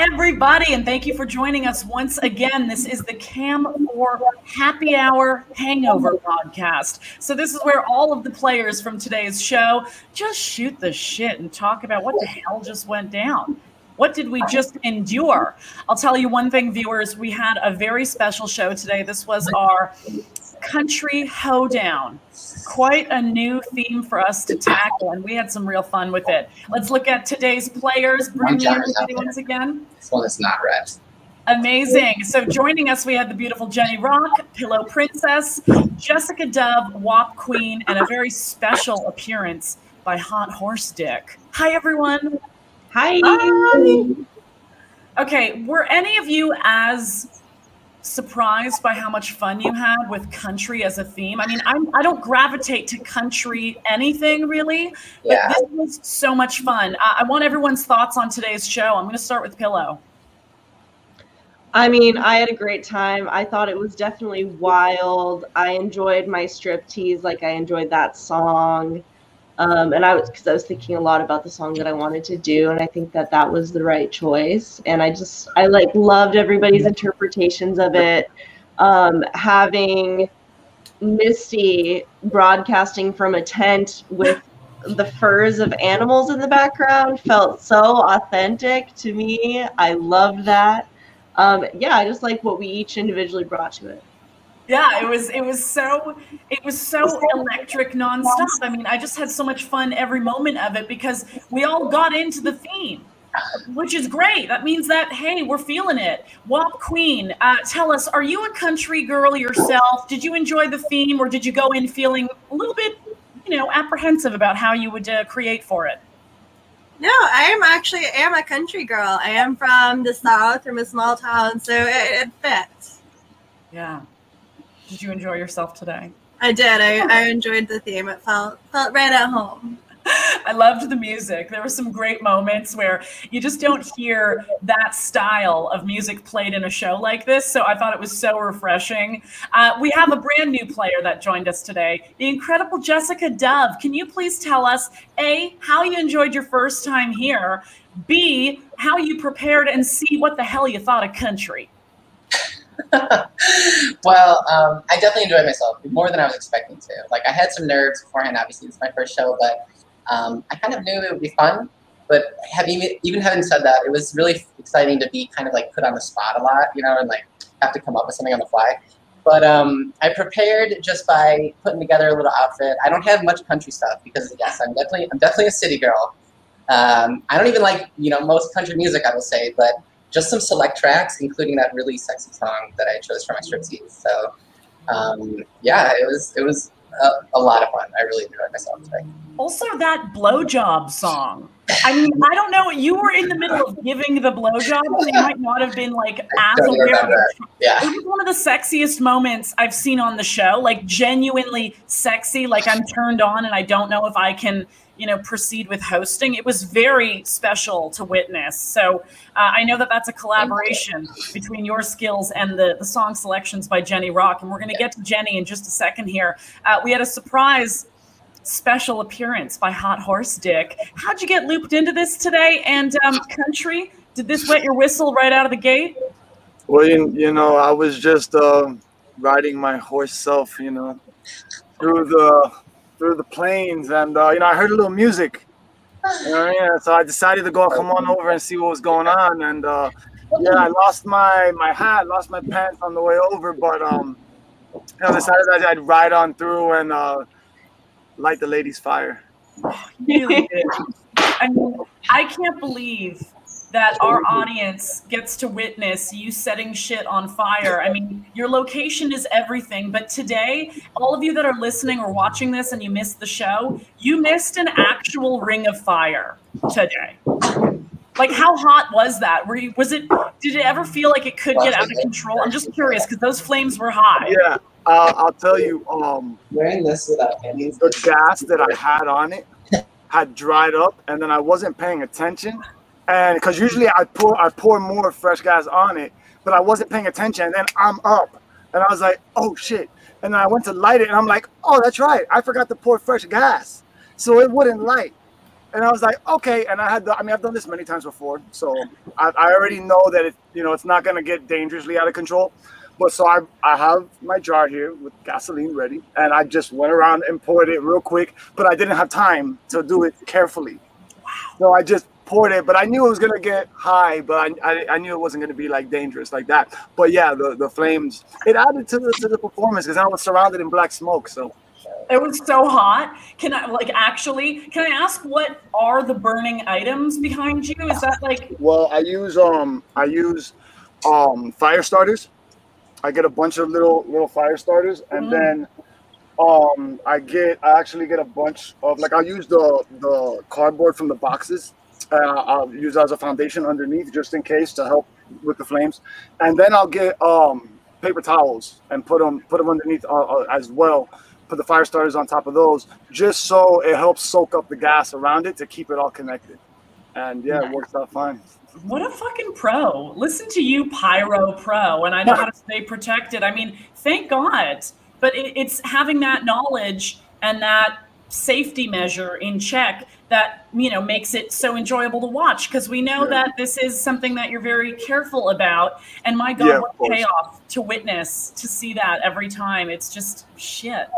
everybody, and thank you for joining us once again. This is the Cam 4 Happy Hour Hangover podcast. So, this is where all of the players from today's show just shoot the shit and talk about what the hell just went down. What did we just endure? I'll tell you one thing, viewers. We had a very special show today. This was our country hoedown. Quite a new theme for us to tackle, and we had some real fun with it. Let's look at today's players. Bring me everybody once again. This one is not red. Amazing. So joining us, we had the beautiful Jenny Rock, Pillow Princess, Jessica Dove, WAP Queen, and a very special appearance by Hot Horse Dick. Hi, everyone. Hi. Hi. Okay, were any of you as surprised by how much fun you had with country as a theme. I mean, I'm, I don't gravitate to country anything really, but Yeah. this was so much fun. I, I want everyone's thoughts on today's show. I'm going to start with Pillow. I mean, I had a great time. I thought it was definitely wild. I enjoyed my strip tease, like I enjoyed that song. Um, and I was because I was thinking a lot about the song that I wanted to do, and I think that that was the right choice. And I just I like loved everybody's interpretations of it. Um, having Misty broadcasting from a tent with the furs of animals in the background felt so authentic to me. I loved that. Um, yeah, I just like what we each individually brought to it. Yeah, it was it was so it was so electric nonstop. I mean, I just had so much fun every moment of it because we all got into the theme, which is great. That means that hey, we're feeling it. WAP Queen, uh, tell us, are you a country girl yourself? Did you enjoy the theme, or did you go in feeling a little bit, you know, apprehensive about how you would uh, create for it? No, I am actually I am a country girl. I am from the south, from a small town, so it, it fits. Yeah. Did you enjoy yourself today? I did. I, I enjoyed the theme. It felt felt right at home. I loved the music. There were some great moments where you just don't hear that style of music played in a show like this. So I thought it was so refreshing. Uh, we have a brand new player that joined us today, the incredible Jessica Dove. Can you please tell us, A, how you enjoyed your first time here? B, how you prepared, and C, what the hell you thought of country? well, um, I definitely enjoyed myself more than I was expecting to. Like I had some nerves beforehand. Obviously, it's my first show, but um, I kind of knew it would be fun. But having even having said that, it was really exciting to be kind of like put on the spot a lot, you know, and like have to come up with something on the fly. But um, I prepared just by putting together a little outfit. I don't have much country stuff because yes, I'm definitely I'm definitely a city girl. Um, I don't even like you know most country music, I will say, but just some select tracks, including that really sexy song that I chose for my striptease. So um, yeah, it was it was a, a lot of fun. I really enjoyed myself today. Also, that blowjob song. I mean, I don't know. You were in the middle of giving the blowjob, so you might not have been like as aware. Yeah. It was one of the sexiest moments I've seen on the show. Like genuinely sexy. Like I'm turned on, and I don't know if I can, you know, proceed with hosting. It was very special to witness. So uh, I know that that's a collaboration between your skills and the the song selections by Jenny Rock, and we're going to get to Jenny in just a second here. Uh, we had a surprise special appearance by Hot Horse Dick. How'd you get looped into this today? And um, country, did this wet your whistle right out of the gate? Well, you, you know, I was just uh, riding my horse self, you know, through the through the plains, and uh, you know, I heard a little music. You know, yeah, so I decided to go come on over and see what was going on, and uh, yeah, I lost my my hat, lost my pants on the way over, but um, you know, decided that I'd ride on through and uh, light the lady's fire. I mean, I can't believe that our audience gets to witness you setting shit on fire. I mean, your location is everything, but today, all of you that are listening or watching this and you missed the show, you missed an actual ring of fire today. Like, how hot was that? Were you, was it, did it ever feel like it could get out of control? I'm just curious because those flames were high. Yeah, uh, I'll tell you, um, Wearing this without panties. the gas that I had on it had dried up, and then I wasn't paying attention. And because usually I pour I pour more fresh gas on it, but I wasn't paying attention. And then I'm up, and I was like, "Oh shit!" And then I went to light it, and I'm like, "Oh, that's right, I forgot to pour fresh gas, so it wouldn't light." And I was like, okay. And I had, the, I mean, I've done this many times before, so I, I already know that it, you know, it's not gonna get dangerously out of control. But so I, I have my jar here with gasoline ready, and I just went around and poured it real quick. But I didn't have time to do it carefully, so I just poured it. But I knew it was gonna get high, but I, I, I knew it wasn't gonna be like dangerous like that. But yeah, the, the flames it added to the to the performance because I was surrounded in black smoke. So It was so hot. Can I like actually? Can I ask what are the burning items behind you? Is that like Well, I use um I use um fire starters. I get a bunch of little little fire starters, and Mm. then um I get I actually get a bunch of like I'll use the the cardboard from the boxes. Uh, I'll use as a foundation underneath just in case to help with the flames, and then I'll get um paper towels and put them put them underneath uh, uh, as well. Put the fire starters on top of those, just so it helps soak up the gas around it to keep it all connected. And yeah, it works out fine. what a fucking pro? Listen to you, pyro pro, and I know how to stay protected. I mean, thank God. But it, it's having that knowledge and that safety measure in check that you know makes it so enjoyable to watch because we know Yeah. that this is something that you're very careful about and my god Yeah, what course. payoff to witness to see that every time it's just shit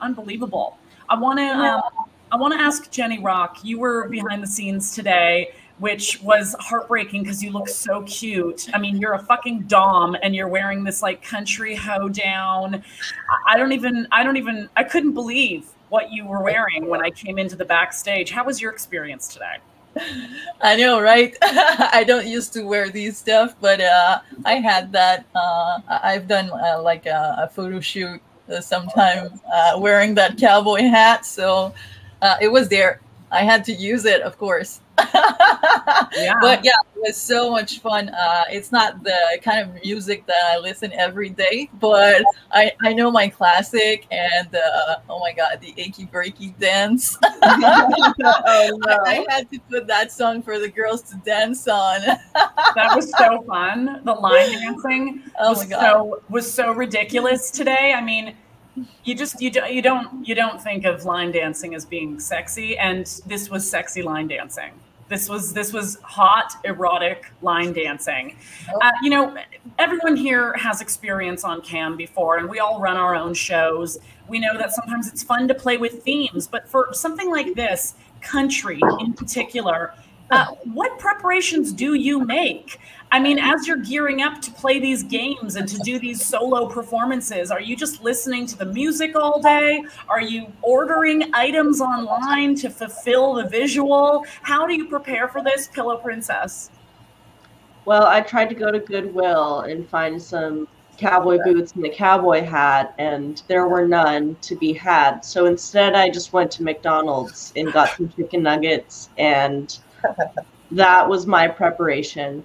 unbelievable i want to um, i want to ask jenny rock you were behind the scenes today which was heartbreaking because you look so cute. I mean, you're a fucking dom and you're wearing this like country hoedown. I- I don't even, I don't even, I couldn't believe what you were wearing when I came into the backstage. How was your experience today? I know, right? I don't used to wear these stuff, but uh, I had that. Uh, I've done uh, like a, a photo shoot uh, sometime uh, wearing that cowboy hat, so uh, it was there. I had to use it, of course. Yeah. But yeah, it was so much fun. Uh, it's not the kind of music that I listen every day, but I, I know my classic and uh, oh my god, the achy breaky dance. oh no. I had to put that song for the girls to dance on. That was so fun. The line dancing Oh was so was so ridiculous today. I mean, you just you don't you don't you don't think of line dancing as being sexy, and this was sexy line dancing. This was this was hot erotic line dancing. Uh, you know, everyone here has experience on cam before, and we all run our own shows. We know that sometimes it's fun to play with themes, but for something like this, country in particular, uh, what preparations do you make? I mean, as you're gearing up to play these games and to do these solo performances, are you just listening to the music all day? Are you ordering items online to fulfill the visual? How do you prepare for this, Pillow Princess? Well, I tried to go to Goodwill and find some cowboy boots and a cowboy hat, and there were none to be had. So instead, I just went to McDonald's and got some chicken nuggets, and that was my preparation.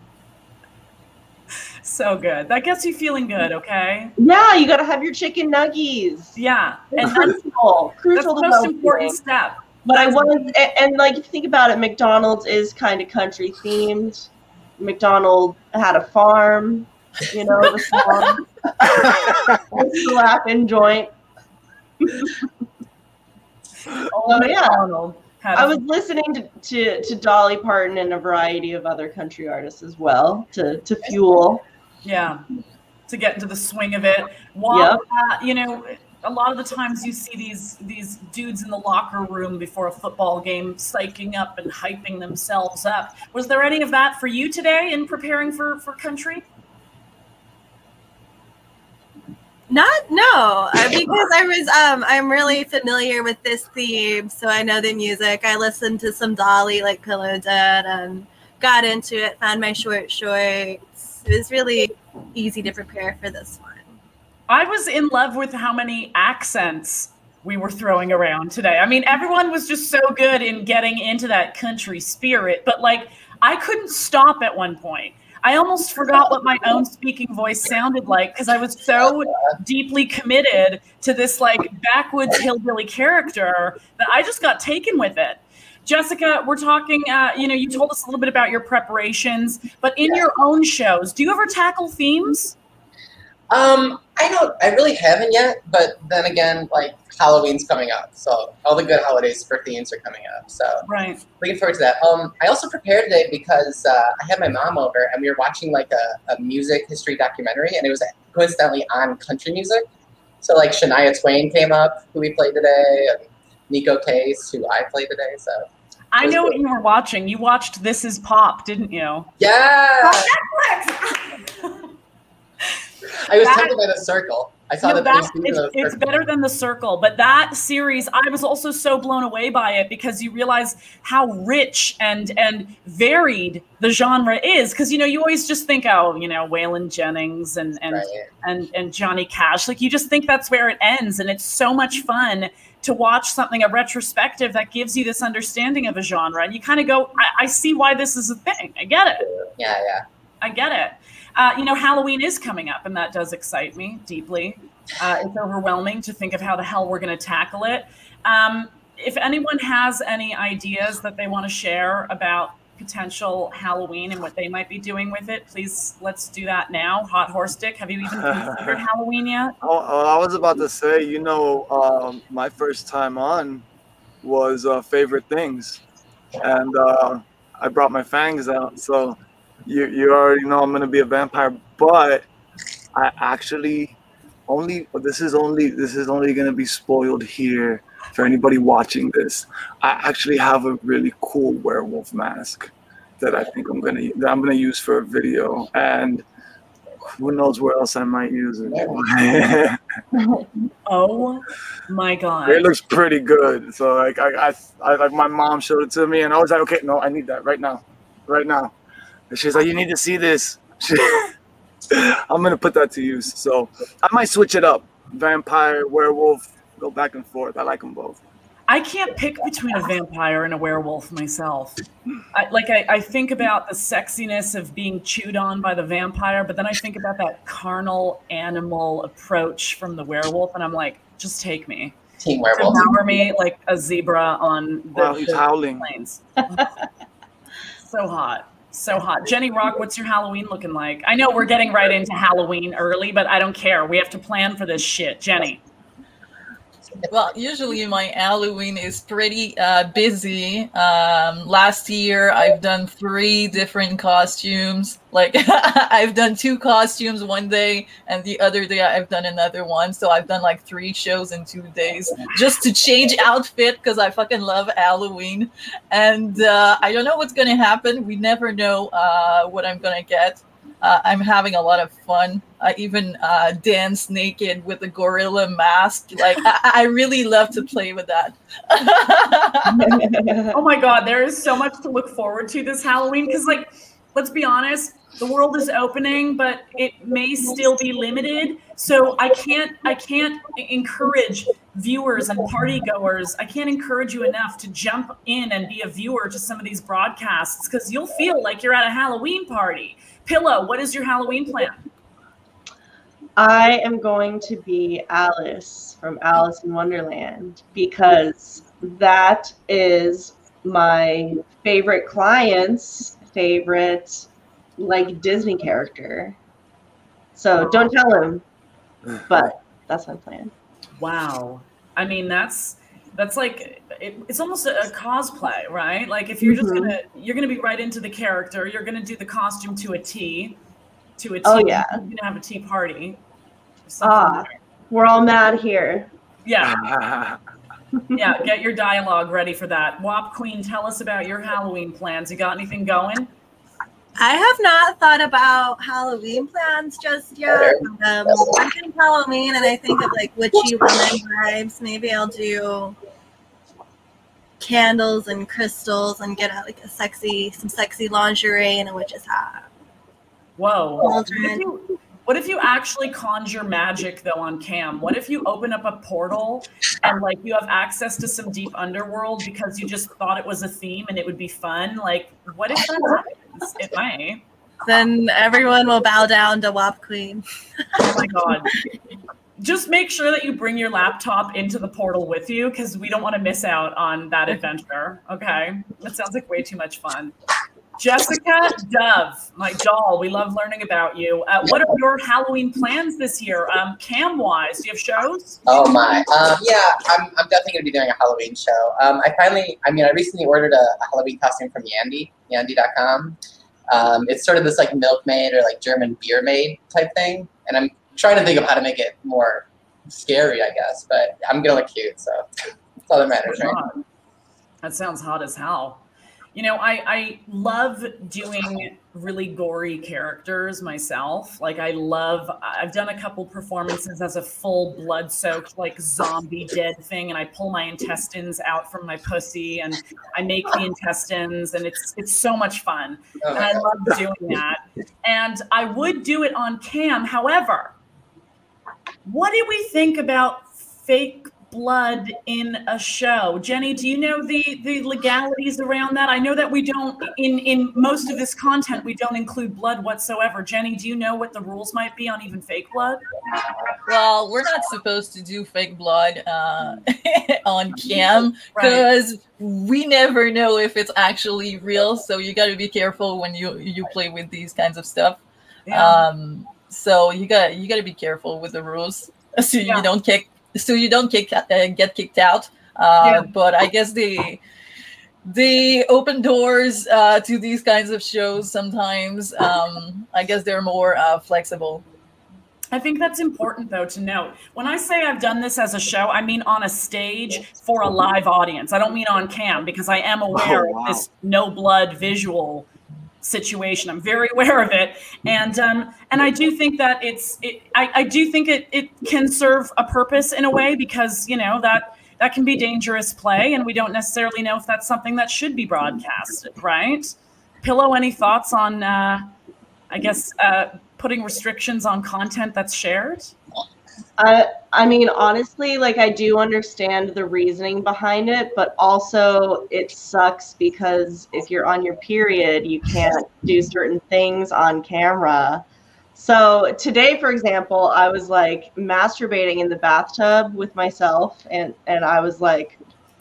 So good. That gets you feeling good, okay? Yeah, you got to have your chicken nuggies. Yeah. And that's, Crucial, that's crucial the most important care. step. But I was, and, and like, if you think about it, McDonald's is kind of country themed. McDonald had a farm, you know, the song, the slapping joint. oh yeah, Donald had I was listening to, to to Dolly Parton and a variety of other country artists as well to to fuel. Yeah, to get into the swing of it. While Yep. uh, you know, a lot of the times you see these these dudes in the locker room before a football game, psyching up and hyping themselves up. Was there any of that for you today in preparing for for country? Not no, uh, because I was um I'm really familiar with this theme, so I know the music. I listened to some Dolly like Pillow did and got into it. Found my short shorts. It was really easy to prepare for this one. I was in love with how many accents we were throwing around today. I mean, everyone was just so good in getting into that country spirit, but like I couldn't stop at one point. I almost forgot what my own speaking voice sounded like because I was so deeply committed to this like backwoods hillbilly character that I just got taken with it. Jessica, we're talking. Uh, you know, you told us a little bit about your preparations, but in your own shows, do you ever tackle themes? Um, I don't. I really haven't yet. But then again, like Halloween's coming up, so all the good holidays for themes are coming up. So Right. looking forward to that. Um, I also prepared today because uh, I had my mom over and we were watching like a, a music history documentary, and it was coincidentally on country music. So like Shania Twain came up, who we played today, and Neko Case, who I played today. So I know what you were watching. You watched This Is Pop, didn't you? yeah, I was That- tempted by the circle. I saw No, that- it's, it's better than the circle but that series i was also so blown away by it because you realize how rich and and varied the genre is because you know you always just think oh you know waylon jennings and and Right. and and johnny cash like you just think that's where it ends and it's so much fun to watch something a retrospective that gives you this understanding of a genre and you kind of go I, I see why this is a thing i get it Yeah, yeah. I get it. Uh, you know, Halloween is coming up, and that does excite me deeply. Uh, it's overwhelming to think of how the hell we're going to tackle it. Um, if anyone has any ideas that they want to share about potential Halloween and what they might be doing with it, please let's do that now. Hot Horse Dick, have you even considered Halloween yet? Oh, oh, I was about to say, you know, um, my first time on was uh, favorite things, and uh, I brought my fangs out. So you you already know I'm gonna be a vampire, but I actually only this is only this is only gonna be spoiled here for anybody watching this. I actually have a really cool werewolf mask that I think I'm gonna that I'm gonna use for a video and. Who knows where else I might use it? Oh my God. It looks pretty good. So like I, I, I like my mom showed it to me, and I was like, okay, no, I need that right now, right now. And she's like, you need to see this. I'm gonna put that to use. So I might switch it up. Vampire, werewolf, go back and forth. I like them both. I can't pick between a vampire and a werewolf myself. I, like I, I think about the sexiness of being chewed on by the vampire, but then I think about that carnal animal approach from the werewolf, and I'm like, just take me, Team Werewolf. devour me like a zebra on the, Wow, he's the howling. plains. so hot. So hot. Jenny Rock, what's your Halloween looking like? I know we're getting right into Halloween early, but I don't care. We have to plan for this shit. Jenny. Well, usually my Halloween is pretty uh, busy. Um, last year, I've done three different costumes. Like, I've done two costumes one day, and the other day, I've done another one. So, I've done like three shows in two days just to change outfit because I fucking love Halloween. And uh, I don't know what's going to happen. We never know uh, what I'm going to get. Uh, I'm having a lot of fun. I even uh, dance naked with a gorilla mask. Like I, I really love to play with that. Oh my god, there is so much to look forward to this Halloween because like let's be honest, the world is opening, but it may still be limited. So I can't I can't encourage viewers and party goers. I can't encourage you enough to jump in and be a viewer to some of these broadcasts because you'll feel like you're at a Halloween party. Pillow, what is your Halloween plan? I am going to be Alice from Alice in Wonderland because that is my favorite client's favorite like Disney character. So don't tell him, but that's my plan. Wow. I mean, that's that's like it, it's almost a, a cosplay, right? Like if you're just Mhm. gonna you're gonna be right into the character, you're gonna do the costume to a T, to a T. Oh, yeah. You're gonna have a tea party. Ah. there. We're all mad here. Yeah, yeah. Get your dialogue ready for that. WAP Queen, tell us about your Halloween plans. You got anything going? I have not thought about Halloween plans just yet. Um, I think Halloween, and I think of like witchy women vibes. Maybe I'll do candles and crystals and get out like a sexy, some sexy lingerie and a witch's hat. Whoa. What if, you, what if you actually conjure magic though on cam? What if you open up a portal and like you have access to some deep underworld because you just thought it was a theme and it would be fun? Like, what if that happens? It might. Then everyone will bow down to Wap Queen. Oh my god. Just make sure that you bring your laptop into the portal with you because we don't want to miss out on that adventure. Okay. That sounds like way too much fun. Jessica Dove, my doll, we love learning about you. Uh, what are your Halloween plans this year, um, cam wise? Do you have shows? Oh my, um, yeah, I'm, I'm definitely gonna be doing a Halloween show. Um, I finally, I mean, I recently ordered a, a Halloween costume from Yandy, Yandy.com. Um, it's sort of this like milkmaid or like German beer maid type thing, and I'm trying to think of how to make it more scary, I guess. But I'm gonna look cute, so that's all that matters, right? That sounds hot as hell. You know, I, I love doing really gory characters myself. Like I love I've done a couple performances as a full blood soaked like zombie dead thing and I pull my intestines out from my pussy and I make the intestines and it's it's so much fun. And I love doing that. And I would do it on cam. However, what do we think about fake blood in a show. Jenny, do you know the the legalities around that? I know that we don't in in most of this content we don't include blood whatsoever. Jenny, do you know what the rules might be on even fake blood? Well, we're not supposed to do fake blood uh, on cam because right. we never know if it's actually real. So you got to be careful when you you play with these kinds of stuff. Yeah. Um, so you got you got to be careful with the rules so yeah. you don't kick so you don't kick uh, get kicked out. Uh, yeah. But I guess the the open doors uh, to these kinds of shows sometimes. Um, I guess they're more uh, flexible. I think that's important though to note. When I say I've done this as a show, I mean on a stage for a live audience. I don't mean on cam because I am aware oh, wow. of this no blood visual situation. I'm very aware of it, and um, and I do think that it's it, I, I do think it it can serve a purpose in a way because you know that that can be dangerous play, and we don't necessarily know if that's something that should be broadcasted, right? Pillow, any thoughts on uh, I guess uh, putting restrictions on content that's shared? I I mean honestly like I do understand the reasoning behind it but also it sucks because if you're on your period you can't do certain things on camera. So today for example I was like masturbating in the bathtub with myself and and I was like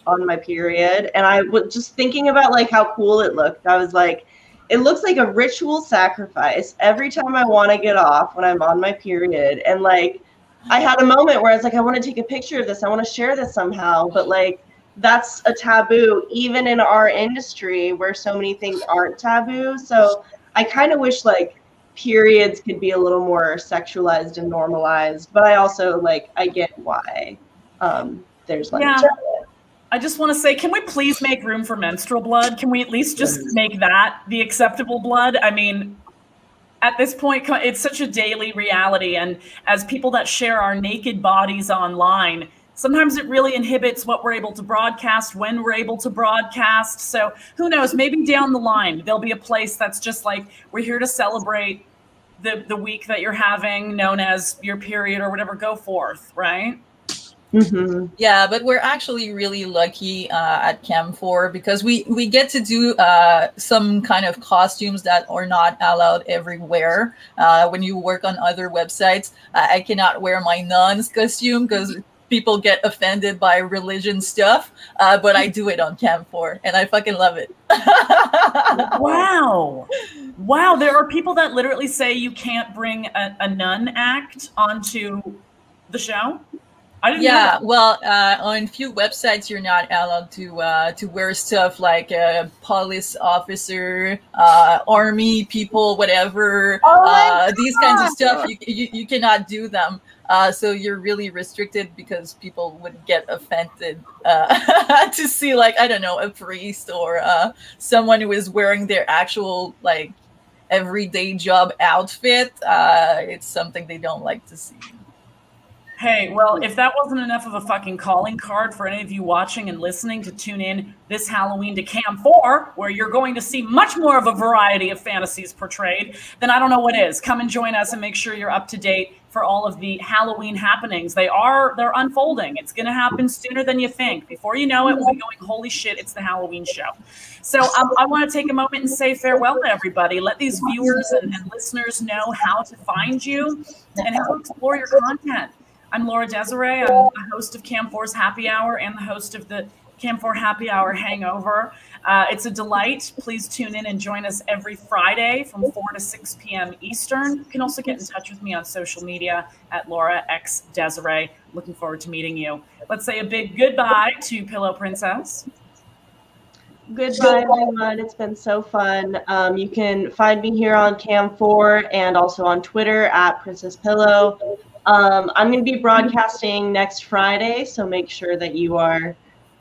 on my period and I was just thinking about like how cool it looked. I was like it looks like a ritual sacrifice every time I want to get off when I'm on my period and like I had a moment where I was like, I want to take a picture of this. I want to share this somehow. But like, that's a taboo, even in our industry where so many things aren't taboo. So I kind of wish like periods could be a little more sexualized and normalized. But I also like, I get why um, there's like. Yeah. I just want to say, can we please make room for menstrual blood? Can we at least just make that the acceptable blood? I mean, at this point it's such a daily reality. And as people that share our naked bodies online sometimes it really inhibits what we're able to broadcast when we're able to broadcast. So who knows? Maybe down the line there'll be a place that's just like we're here to celebrate the the week that you're having known as your period or whatever. Go forth right Mm-hmm. Yeah, but we're actually really lucky uh, at Cam 4 because we we get to do uh, some kind of costumes that are not allowed everywhere. Uh, when you work on other websites, I cannot wear my nun's costume because people get offended by religion stuff. Uh, but I do it on Cam 4 and I fucking love it. wow. Wow. There are people that literally say you can't bring a, a nun act onto the show yeah, well, uh, on few websites you're not allowed to uh, to wear stuff like a police officer, uh, army people, whatever. Oh uh, these kinds of stuff you, you, you cannot do them. Uh, so you're really restricted because people would get offended uh, to see like I don't know a priest or someone who is wearing their actual like everyday job outfit. it's something they don't like to see. Hey, well, if that wasn't enough of a fucking calling card for any of you watching and listening to tune in this Halloween to Cam 4, where you're going to see much more of a variety of fantasies portrayed, then I don't know what is. Come and join us and make sure you're up to date for all of the Halloween happenings. They are they're unfolding. It's going to happen sooner than you think. Before you know it, we'll be going, holy shit, it's the Halloween show. So um, I want to take a moment and say farewell to everybody. Let these viewers and, and listeners know how to find you and how to explore your content. I'm Laura Desiree. I'm the host of Cam 4's Happy Hour and the host of the Cam 4 Happy Hour Hangover. Uh, it's a delight. Please tune in and join us every Friday from 4 to 6 p.m. Eastern. You can also get in touch with me on social media at Laura X Desiree. Looking forward to meeting you. Let's say a big goodbye to Pillow Princess. Goodbye, everyone. It's been so fun. Um, you can find me here on Cam4 and also on Twitter at Princess Pillow. Um, I'm going to be broadcasting next Friday, so make sure that you are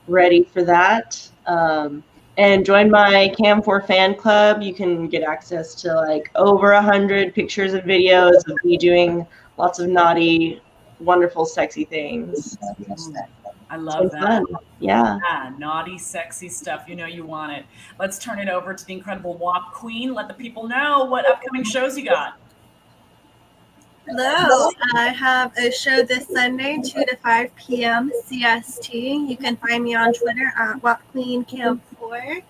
ready for that. Um, and join my Cam4 fan club. You can get access to like over a hundred pictures and videos of me doing lots of naughty, wonderful, sexy things. I love that. fun. Yeah. Yeah, naughty, sexy stuff. You know you want it. Let's turn it over to the incredible WAP Queen. Let the people know what upcoming shows you got. Hello. I have a show this Sunday, 2 to 5 p.m. CST. You can find me on Twitter at WapQueenCam4.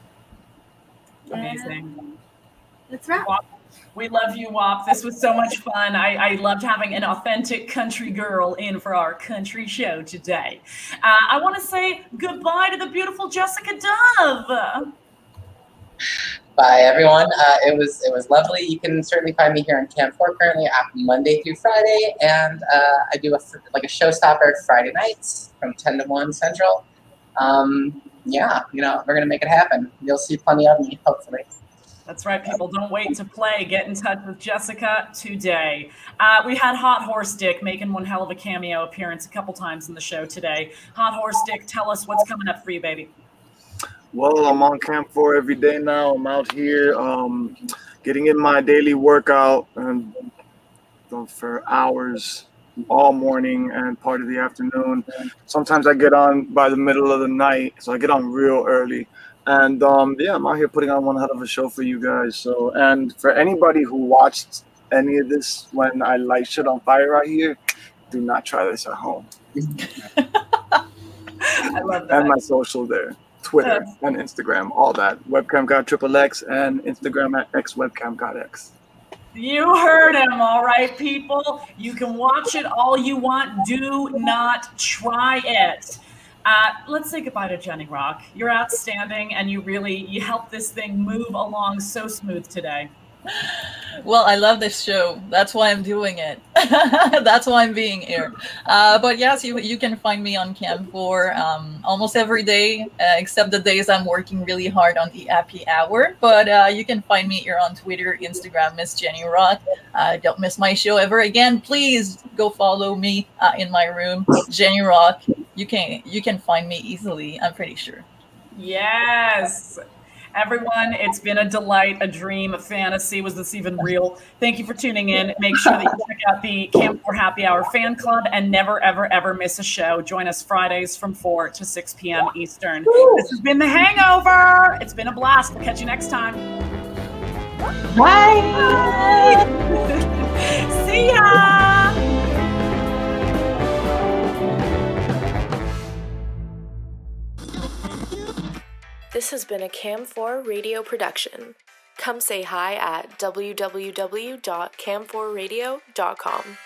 Amazing. That's right. We love you, WAP. This was so much fun. I, I loved having an authentic country girl in for our country show today. Uh, I want to say goodbye to the beautiful Jessica Dove. Bye, everyone. Uh, it was it was lovely. You can certainly find me here in Cam Four currently, Monday through Friday, and uh, I do a like a showstopper Friday nights from ten to one Central. Um, yeah, you know we're gonna make it happen. You'll see plenty of me, hopefully. That's right, people. Don't wait to play. Get in touch with Jessica today. Uh, we had Hot Horse Dick making one hell of a cameo appearance a couple times in the show today. Hot Horse Dick, tell us what's coming up for you, baby. Well, I'm on cam four every day now. I'm out here um, getting in my daily workout and for hours all morning and part of the afternoon. Sometimes I get on by the middle of the night, so I get on real early. And um, yeah, I'm out here putting on one hell of a show for you guys. So, and for anybody who watched any of this when I light shit on fire out here, do not try this at home. I love that. And my social there. Twitter and Instagram, all that. Webcam got triple X and Instagram at X webcam got X. You heard him, all right, people. You can watch it all you want. Do not try it. Uh, let's say goodbye to Jenny Rock. You're outstanding, and you really you helped this thing move along so smooth today. Well, I love this show. That's why I'm doing it. That's why I'm being here. Uh, but yes, you you can find me on Cam 4 um, almost every day, uh, except the days I'm working really hard on the Happy Hour. But uh, you can find me here on Twitter, Instagram, Miss Jenny Rock. Uh, don't miss my show ever again. Please go follow me uh, in my room, Jenny Rock. You can you can find me easily. I'm pretty sure. Yes. Everyone, it's been a delight, a dream, a fantasy. Was this even real? Thank you for tuning in. Make sure that you check out the Cam 4 Happy Hour fan club and never, ever, ever miss a show. Join us Fridays from 4 to 6 p.m. Eastern. This has been The Hangover. It's been a blast. We'll catch you next time. Bye. See ya. This has been a Cam4 radio production. Come say hi at www.cam4radio.com.